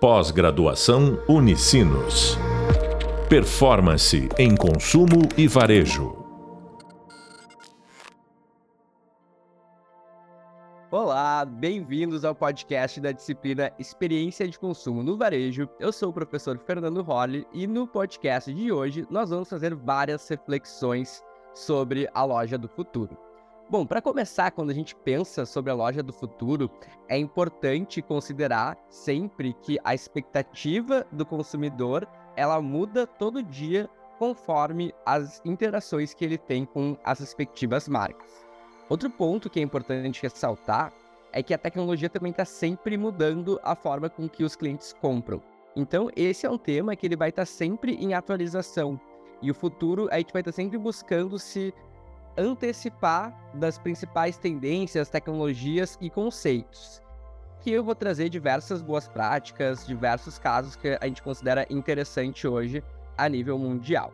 Pós-graduação Unicinos. Performance em consumo e varejo. Olá, bem-vindos ao podcast da disciplina Experiência de Consumo no Varejo. Eu sou o professor Fernando Rolli e no podcast de hoje nós vamos fazer várias reflexões sobre a loja do futuro. Bom, para começar, quando a gente pensa sobre a loja do futuro, é importante considerar sempre que a expectativa do consumidor ela muda todo dia conforme as interações que ele tem com as respectivas marcas. Outro ponto que é importante ressaltar é que a tecnologia também está sempre mudando a forma com que os clientes compram. Então, esse é um tema que ele vai estar tá sempre em atualização. E o futuro, a gente vai estar tá sempre buscando se antecipar das principais tendências, tecnologias e conceitos. Que eu vou trazer diversas boas práticas, diversos casos que a gente considera interessante hoje a nível mundial.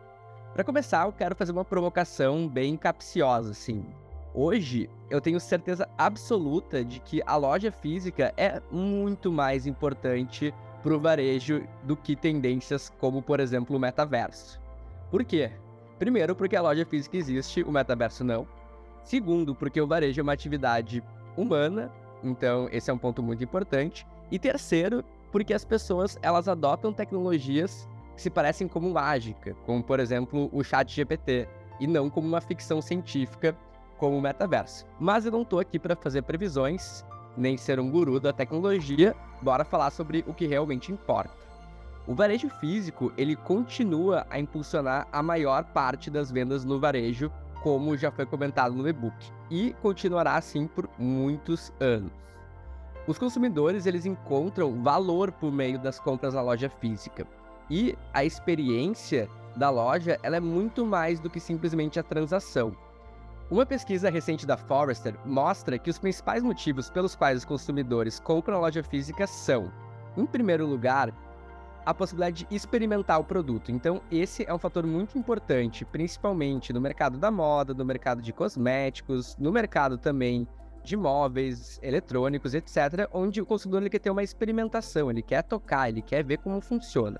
Para começar, eu quero fazer uma provocação bem capciosa, assim. Hoje, eu tenho certeza absoluta de que a loja física é muito mais importante para o varejo do que tendências como, por exemplo, o metaverso. Por quê? Primeiro, porque a loja física existe, o metaverso não. Segundo, porque o varejo é uma atividade humana, então esse é um ponto muito importante. E terceiro, porque as pessoas elas adotam tecnologias que se parecem como mágica, como por exemplo o Chat GPT, e não como uma ficção científica como o metaverso. Mas eu não estou aqui para fazer previsões, nem ser um guru da tecnologia, bora falar sobre o que realmente importa. O varejo físico, ele continua a impulsionar a maior parte das vendas no varejo, como já foi comentado no e-book, e continuará assim por muitos anos. Os consumidores, eles encontram valor por meio das compras na loja física, e a experiência da loja, ela é muito mais do que simplesmente a transação. Uma pesquisa recente da Forrester mostra que os principais motivos pelos quais os consumidores compram a loja física são, em primeiro lugar, a possibilidade de experimentar o produto. Então, esse é um fator muito importante, principalmente no mercado da moda, no mercado de cosméticos, no mercado também de móveis, eletrônicos, etc., onde o consumidor ele quer ter uma experimentação, ele quer tocar, ele quer ver como funciona.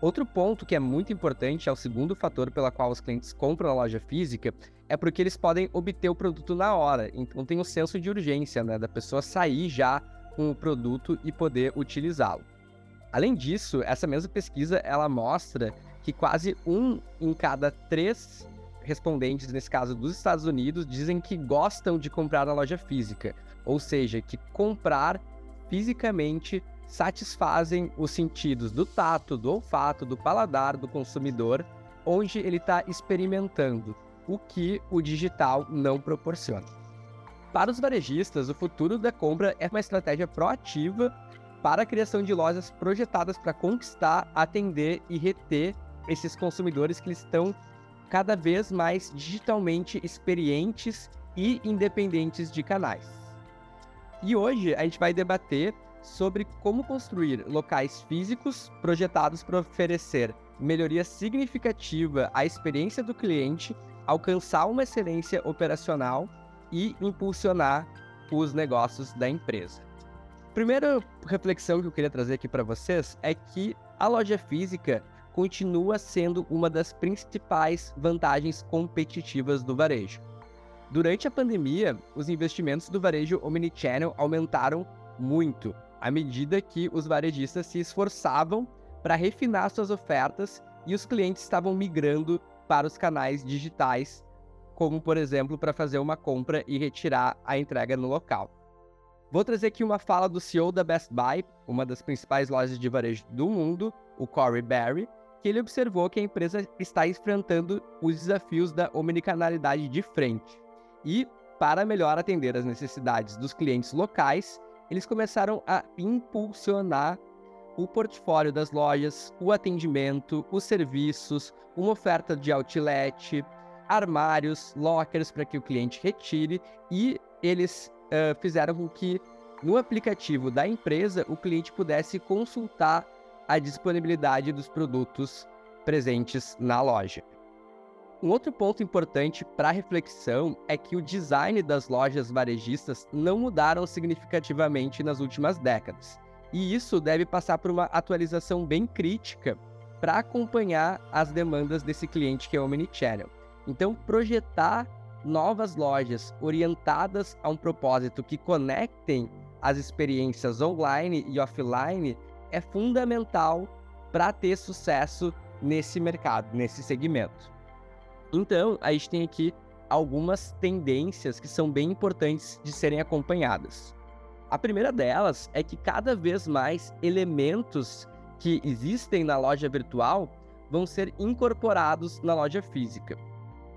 Outro ponto que é muito importante, é o segundo fator pela qual os clientes compram na loja física, é porque eles podem obter o produto na hora. Então tem o senso de urgência, né, da pessoa sair já com o produto e poder utilizá-lo. Além disso, essa mesma pesquisa ela mostra que quase um em cada três respondentes, nesse caso dos Estados Unidos, dizem que gostam de comprar na loja física, ou seja, que comprar fisicamente satisfazem os sentidos do tato, do olfato, do paladar do consumidor, onde ele está experimentando, o que o digital não proporciona. Para os varejistas, o futuro da compra é uma estratégia proativa para a criação de lojas projetadas para conquistar, atender e reter esses consumidores que estão cada vez mais digitalmente experientes e independentes de canais. E hoje a gente vai debater sobre como construir locais físicos projetados para oferecer melhoria significativa à experiência do cliente, alcançar uma excelência operacional e impulsionar os negócios da empresa. Primeira reflexão que eu queria trazer aqui para vocês é que a loja física continua sendo uma das principais vantagens competitivas do varejo. Durante a pandemia, os investimentos do varejo omnichannel aumentaram muito, à medida que os varejistas se esforçavam para refinar suas ofertas e os clientes estavam migrando para os canais digitais, como por exemplo para fazer uma compra e retirar a entrega no local. Vou trazer aqui uma fala do CEO da Best Buy, uma das principais lojas de varejo do mundo, o Corey Barry, que ele observou que a empresa está enfrentando os desafios da omnicanalidade de frente. E, para melhor atender as necessidades dos clientes locais, eles começaram a impulsionar o portfólio das lojas, o atendimento, os serviços, uma oferta de outlet, armários, lockers para que o cliente retire e eles uh, fizeram com que no aplicativo da empresa o cliente pudesse consultar a disponibilidade dos produtos presentes na loja. Um outro ponto importante para reflexão é que o design das lojas varejistas não mudaram significativamente nas últimas décadas. E isso deve passar por uma atualização bem crítica para acompanhar as demandas desse cliente que é o Omnichannel. Então, projetar novas lojas orientadas a um propósito que conectem as experiências online e offline é fundamental para ter sucesso nesse mercado, nesse segmento. Então, a gente tem aqui algumas tendências que são bem importantes de serem acompanhadas. A primeira delas é que cada vez mais elementos que existem na loja virtual vão ser incorporados na loja física.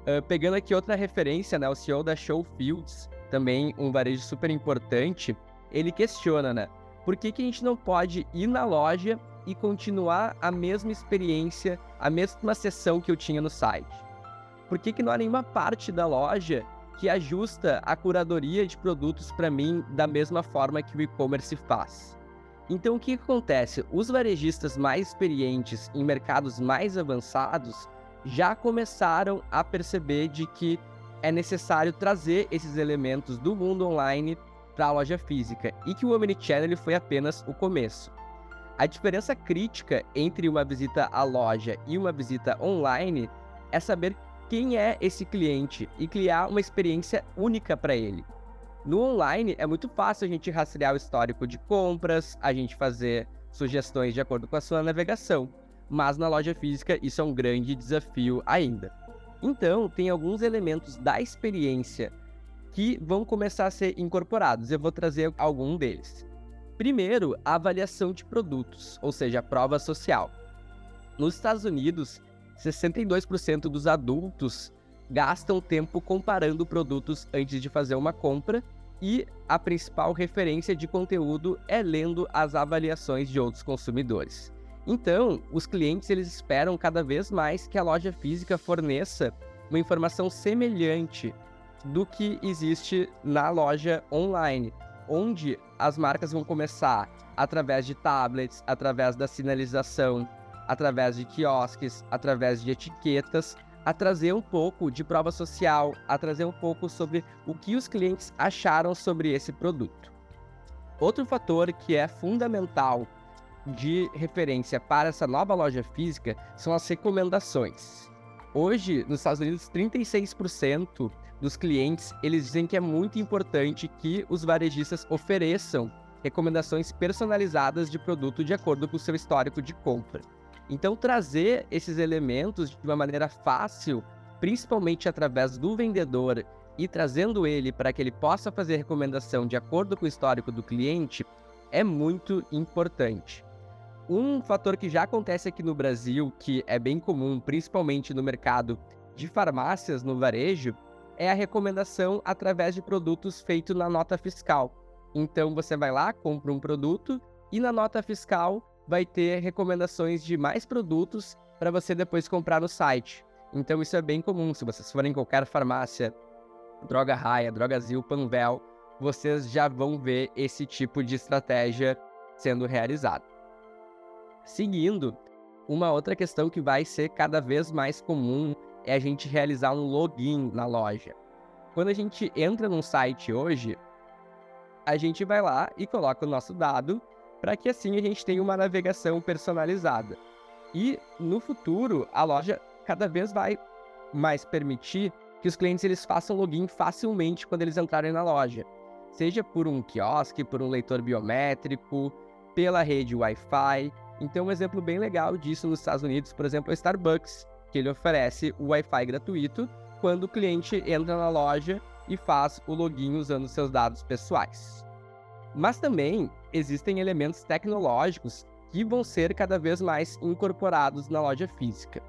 Uh, pegando aqui outra referência, né, o CEO da Showfields, também um varejo super importante, ele questiona, né, por que, que a gente não pode ir na loja e continuar a mesma experiência, a mesma sessão que eu tinha no site? Por que, que não há nenhuma parte da loja que ajusta a curadoria de produtos para mim da mesma forma que o e-commerce faz? Então, o que acontece? Os varejistas mais experientes em mercados mais avançados já começaram a perceber de que é necessário trazer esses elementos do mundo online para a loja física e que o Omnichannel foi apenas o começo. A diferença crítica entre uma visita à loja e uma visita online é saber quem é esse cliente e criar uma experiência única para ele. No online é muito fácil a gente rastrear o histórico de compras, a gente fazer sugestões de acordo com a sua navegação, mas na loja física isso é um grande desafio ainda. Então, tem alguns elementos da experiência que vão começar a ser incorporados. Eu vou trazer algum deles. Primeiro, a avaliação de produtos, ou seja, a prova social. Nos Estados Unidos, 62% dos adultos gastam tempo comparando produtos antes de fazer uma compra e a principal referência de conteúdo é lendo as avaliações de outros consumidores. Então, os clientes eles esperam cada vez mais que a loja física forneça uma informação semelhante do que existe na loja online, onde as marcas vão começar através de tablets, através da sinalização através de quiosques, através de etiquetas, a trazer um pouco de prova social, a trazer um pouco sobre o que os clientes acharam sobre esse produto. Outro fator que é fundamental de referência para essa nova loja física são as recomendações. Hoje, nos Estados Unidos, 36% dos clientes eles dizem que é muito importante que os varejistas ofereçam recomendações personalizadas de produto de acordo com o seu histórico de compra. Então, trazer esses elementos de uma maneira fácil, principalmente através do vendedor e trazendo ele para que ele possa fazer recomendação de acordo com o histórico do cliente, é muito importante. Um fator que já acontece aqui no Brasil, que é bem comum, principalmente no mercado de farmácias no varejo, é a recomendação através de produtos feito na nota fiscal. Então você vai lá, compra um produto e na nota fiscal vai ter recomendações de mais produtos para você depois comprar no site. Então isso é bem comum. Se vocês forem em qualquer farmácia, Droga Raia, Drogazil, Panvel, vocês já vão ver esse tipo de estratégia sendo realizado. Seguindo, uma outra questão que vai ser cada vez mais comum é a gente realizar um login na loja. Quando a gente entra num site hoje, a gente vai lá e coloca o nosso dado para que assim a gente tenha uma navegação personalizada. E no futuro, a loja cada vez vai mais permitir que os clientes eles façam login facilmente quando eles entrarem na loja, seja por um quiosque, por um leitor biométrico, pela rede Wi-Fi. Então, um exemplo bem legal disso nos Estados Unidos, por exemplo, é o Starbucks, que ele oferece o Wi-Fi gratuito quando o cliente entra na loja e faz o login usando seus dados pessoais. Mas também existem elementos tecnológicos que vão ser cada vez mais incorporados na loja física.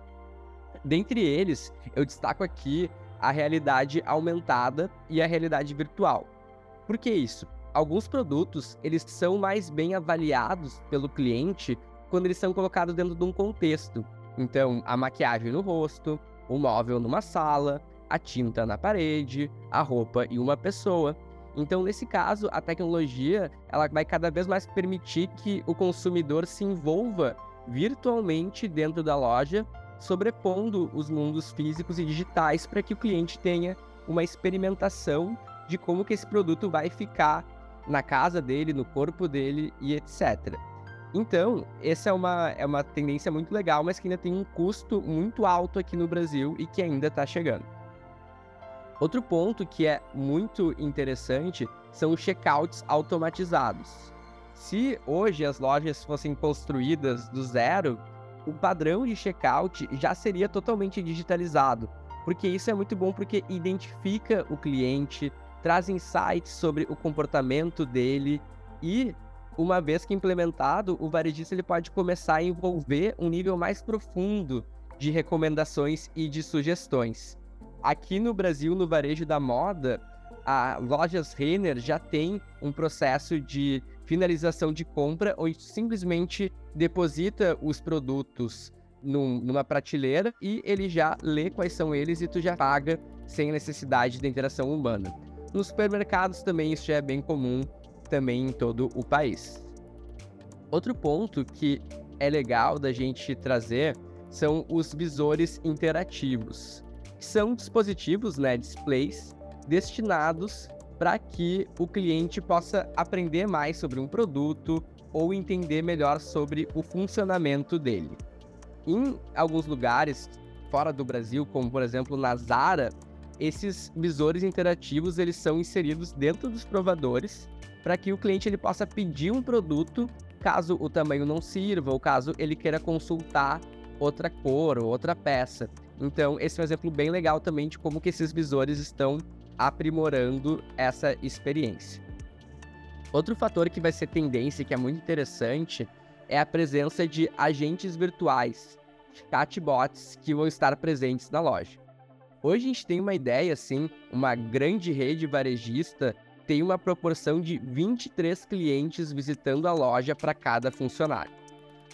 Dentre eles, eu destaco aqui a realidade aumentada e a realidade virtual. Por que isso? Alguns produtos, eles são mais bem avaliados pelo cliente quando eles são colocados dentro de um contexto. Então, a maquiagem no rosto, o móvel numa sala, a tinta na parede, a roupa e uma pessoa. Então, nesse caso, a tecnologia ela vai cada vez mais permitir que o consumidor se envolva virtualmente dentro da loja, sobrepondo os mundos físicos e digitais para que o cliente tenha uma experimentação de como que esse produto vai ficar na casa dele, no corpo dele e etc. Então, essa é uma, é uma tendência muito legal, mas que ainda tem um custo muito alto aqui no Brasil e que ainda está chegando. Outro ponto que é muito interessante são os checkouts automatizados. Se hoje as lojas fossem construídas do zero, o padrão de checkout já seria totalmente digitalizado, porque isso é muito bom porque identifica o cliente, traz insights sobre o comportamento dele e uma vez que implementado, o varejista ele pode começar a envolver um nível mais profundo de recomendações e de sugestões. Aqui no Brasil, no varejo da moda, a Lojas Renner já tem um processo de finalização de compra, onde simplesmente deposita os produtos num, numa prateleira e ele já lê quais são eles e tu já paga sem necessidade da interação humana. Nos supermercados também isso já é bem comum também em todo o país. Outro ponto que é legal da gente trazer são os visores interativos, que são dispositivos, né, displays, destinados para que o cliente possa aprender mais sobre um produto ou entender melhor sobre o funcionamento dele. Em alguns lugares fora do Brasil, como por exemplo na Zara, esses visores interativos eles são inseridos dentro dos provadores para que o cliente ele possa pedir um produto caso o tamanho não sirva ou caso ele queira consultar outra cor ou outra peça. Então, esse é um exemplo bem legal também de como que esses visores estão aprimorando essa experiência. Outro fator que vai ser tendência que é muito interessante é a presença de agentes virtuais, chatbots que vão estar presentes na loja. Hoje a gente tem uma ideia assim, uma grande rede varejista tem uma proporção de 23 clientes visitando a loja para cada funcionário.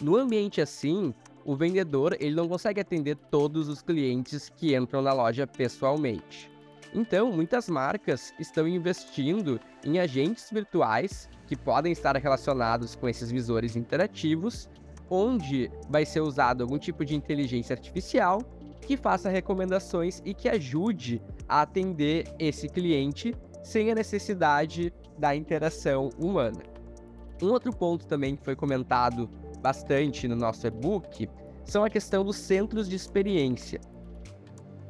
No ambiente assim, o vendedor ele não consegue atender todos os clientes que entram na loja pessoalmente. Então, muitas marcas estão investindo em agentes virtuais que podem estar relacionados com esses visores interativos, onde vai ser usado algum tipo de inteligência artificial que faça recomendações e que ajude a atender esse cliente sem a necessidade da interação humana. Um outro ponto também que foi comentado bastante no nosso e-book são a questão dos centros de experiência.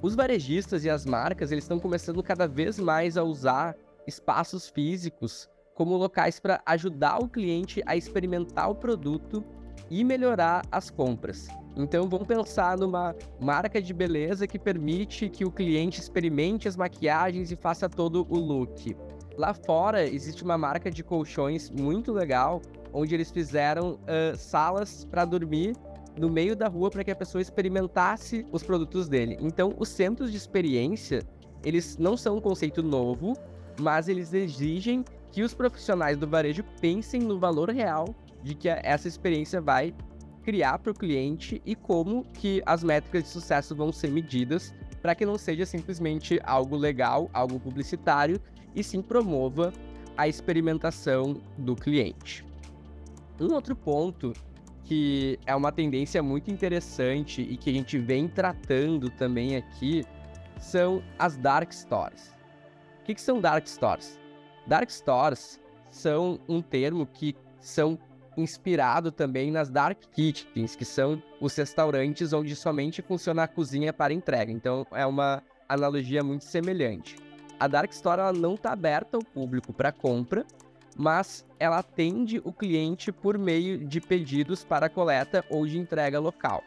Os varejistas e as marcas eles estão começando cada vez mais a usar espaços físicos como locais para ajudar o cliente a experimentar o produto e melhorar as compras. Então vamos pensar numa marca de beleza que permite que o cliente experimente as maquiagens e faça todo o look. Lá fora existe uma marca de colchões muito legal, onde eles fizeram uh, salas para dormir no meio da rua para que a pessoa experimentasse os produtos dele. Então, os centros de experiência, eles não são um conceito novo, mas eles exigem que os profissionais do varejo pensem no valor real de que essa experiência vai criar para o cliente e como que as métricas de sucesso vão ser medidas para que não seja simplesmente algo legal, algo publicitário, e sim promova a experimentação do cliente. Um outro ponto que é uma tendência muito interessante e que a gente vem tratando também aqui são as dark stores. O que, que são dark stores? Dark stores são um termo que são inspirado também nas dark kitchens, que são os restaurantes onde somente funciona a cozinha para entrega. Então é uma analogia muito semelhante. A dark store ela não está aberta ao público para compra, mas ela atende o cliente por meio de pedidos para coleta ou de entrega local.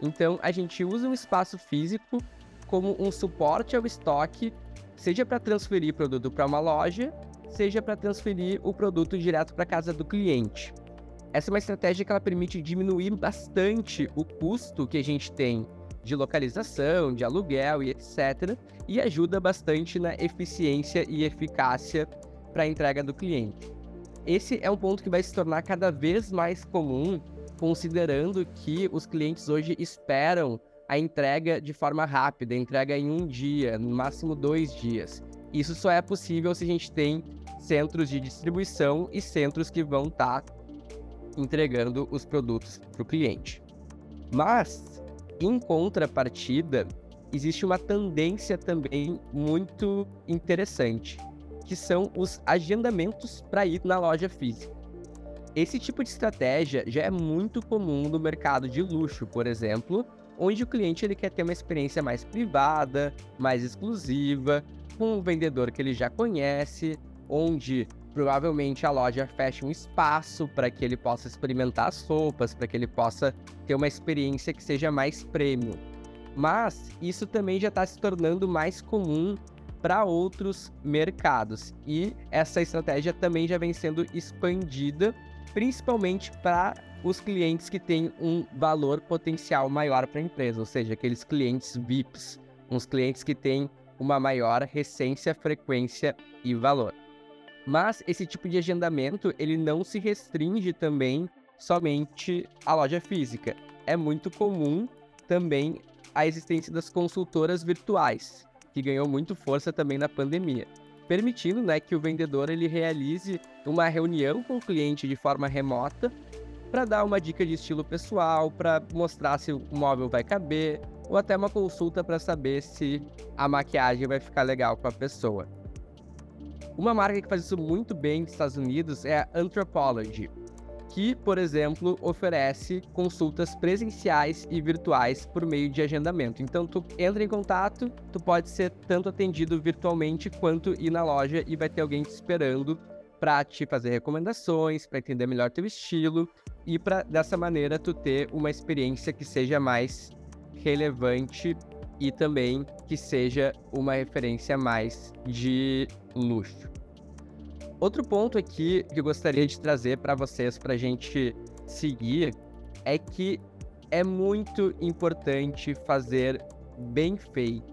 Então a gente usa um espaço físico como um suporte ao estoque, seja para transferir produto para uma loja, seja para transferir o produto direto para casa do cliente. Essa é uma estratégia que ela permite diminuir bastante o custo que a gente tem de localização, de aluguel e etc. E ajuda bastante na eficiência e eficácia para a entrega do cliente. Esse é um ponto que vai se tornar cada vez mais comum, considerando que os clientes hoje esperam a entrega de forma rápida, entrega em um dia, no máximo dois dias. Isso só é possível se a gente tem centros de distribuição e centros que vão estar tá entregando os produtos para o cliente. Mas, em contrapartida, existe uma tendência também muito interessante, que são os agendamentos para ir na loja física. Esse tipo de estratégia já é muito comum no mercado de luxo, por exemplo, onde o cliente ele quer ter uma experiência mais privada, mais exclusiva, com um vendedor que ele já conhece, onde provavelmente a loja fecha um espaço para que ele possa experimentar as roupas, para que ele possa ter uma experiência que seja mais premium. Mas isso também já está se tornando mais comum para outros mercados e essa estratégia também já vem sendo expandida, principalmente para os clientes que têm um valor potencial maior para a empresa, ou seja, aqueles clientes VIPs, uns clientes que têm uma maior recência, frequência e valor. Mas esse tipo de agendamento, ele não se restringe também somente à loja física. É muito comum também a existência das consultoras virtuais, que ganhou muito força também na pandemia, permitindo né, que o vendedor ele realize uma reunião com o cliente de forma remota para dar uma dica de estilo pessoal, para mostrar se o móvel vai caber, ou até uma consulta para saber se a maquiagem vai ficar legal com a pessoa. Uma marca que faz isso muito bem nos Estados Unidos é a Anthropology, que, por exemplo, oferece consultas presenciais e virtuais por meio de agendamento. Então, tu entra em contato, tu pode ser tanto atendido virtualmente quanto ir na loja e vai ter alguém te esperando para te fazer recomendações, para entender melhor teu estilo e para dessa maneira tu ter uma experiência que seja mais relevante e também que seja uma referência mais de luxo. Outro ponto aqui que eu gostaria de trazer para vocês para a gente seguir é que é muito importante fazer bem feito,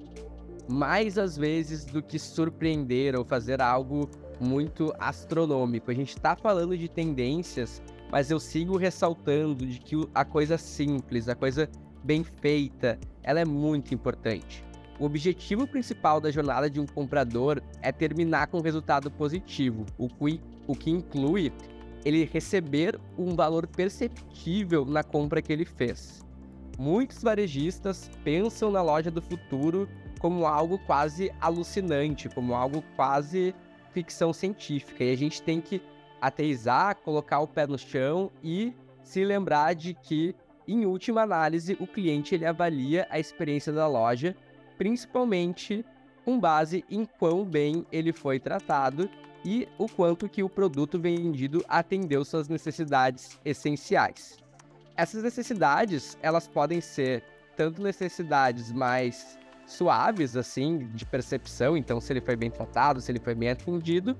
mais às vezes do que surpreender ou fazer algo muito astronômico. A gente está falando de tendências, mas eu sigo ressaltando de que a coisa simples, a coisa bem feita, ela é muito importante. O objetivo principal da jornada de um comprador é terminar com um resultado positivo, o que, o que inclui ele receber um valor perceptível na compra que ele fez. Muitos varejistas pensam na loja do futuro como algo quase alucinante, como algo quase ficção científica. E a gente tem que ateizar, colocar o pé no chão e se lembrar de que, em última análise, o cliente ele avalia a experiência da loja, principalmente com base em quão bem ele foi tratado e o quanto que o produto vendido atendeu suas necessidades essenciais. Essas necessidades, elas podem ser tanto necessidades mais suaves, assim, de percepção, então se ele foi bem tratado, se ele foi bem atendido,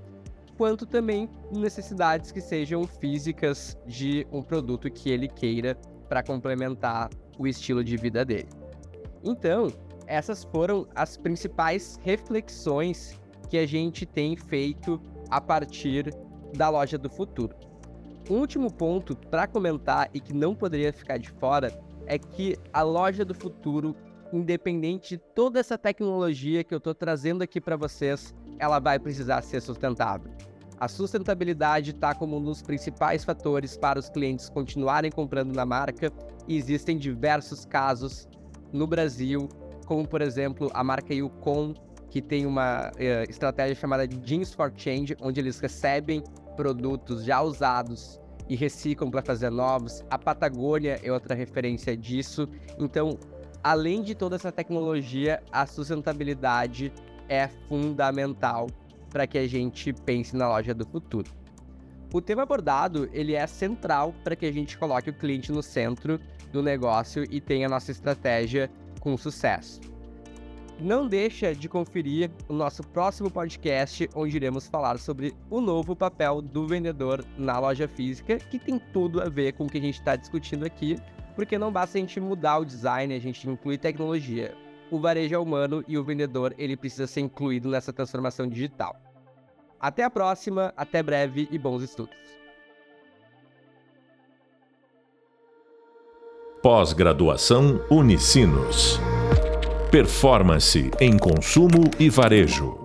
quanto também necessidades que sejam físicas de um produto que ele queira para complementar o estilo de vida dele. Então, essas foram as principais reflexões que a gente tem feito a partir da loja do futuro. Um último ponto para comentar e que não poderia ficar de fora é que a loja do futuro independente de toda essa tecnologia que eu estou trazendo aqui para vocês, ela vai precisar ser sustentável. A sustentabilidade está como um dos principais fatores para os clientes continuarem comprando na marca e existem diversos casos no Brasil, como por exemplo a marca Yukon, que tem uma uh, estratégia chamada Jeans for Change, onde eles recebem produtos já usados e reciclam para fazer novos. A Patagônia é outra referência disso. Então, além de toda essa tecnologia, a sustentabilidade é fundamental para que a gente pense na loja do futuro. O tema abordado ele é central para que a gente coloque o cliente no centro do negócio e tenha a nossa estratégia com sucesso. Não deixa de conferir o nosso próximo podcast, onde iremos falar sobre o novo papel do vendedor na loja física, que tem tudo a ver com o que a gente está discutindo aqui, porque não basta a gente mudar o design, a gente incluir tecnologia. O varejo é humano e o vendedor ele precisa ser incluído nessa transformação digital. Até a próxima, até breve e bons estudos. Pós-graduação Unicinos. Performance em consumo e varejo.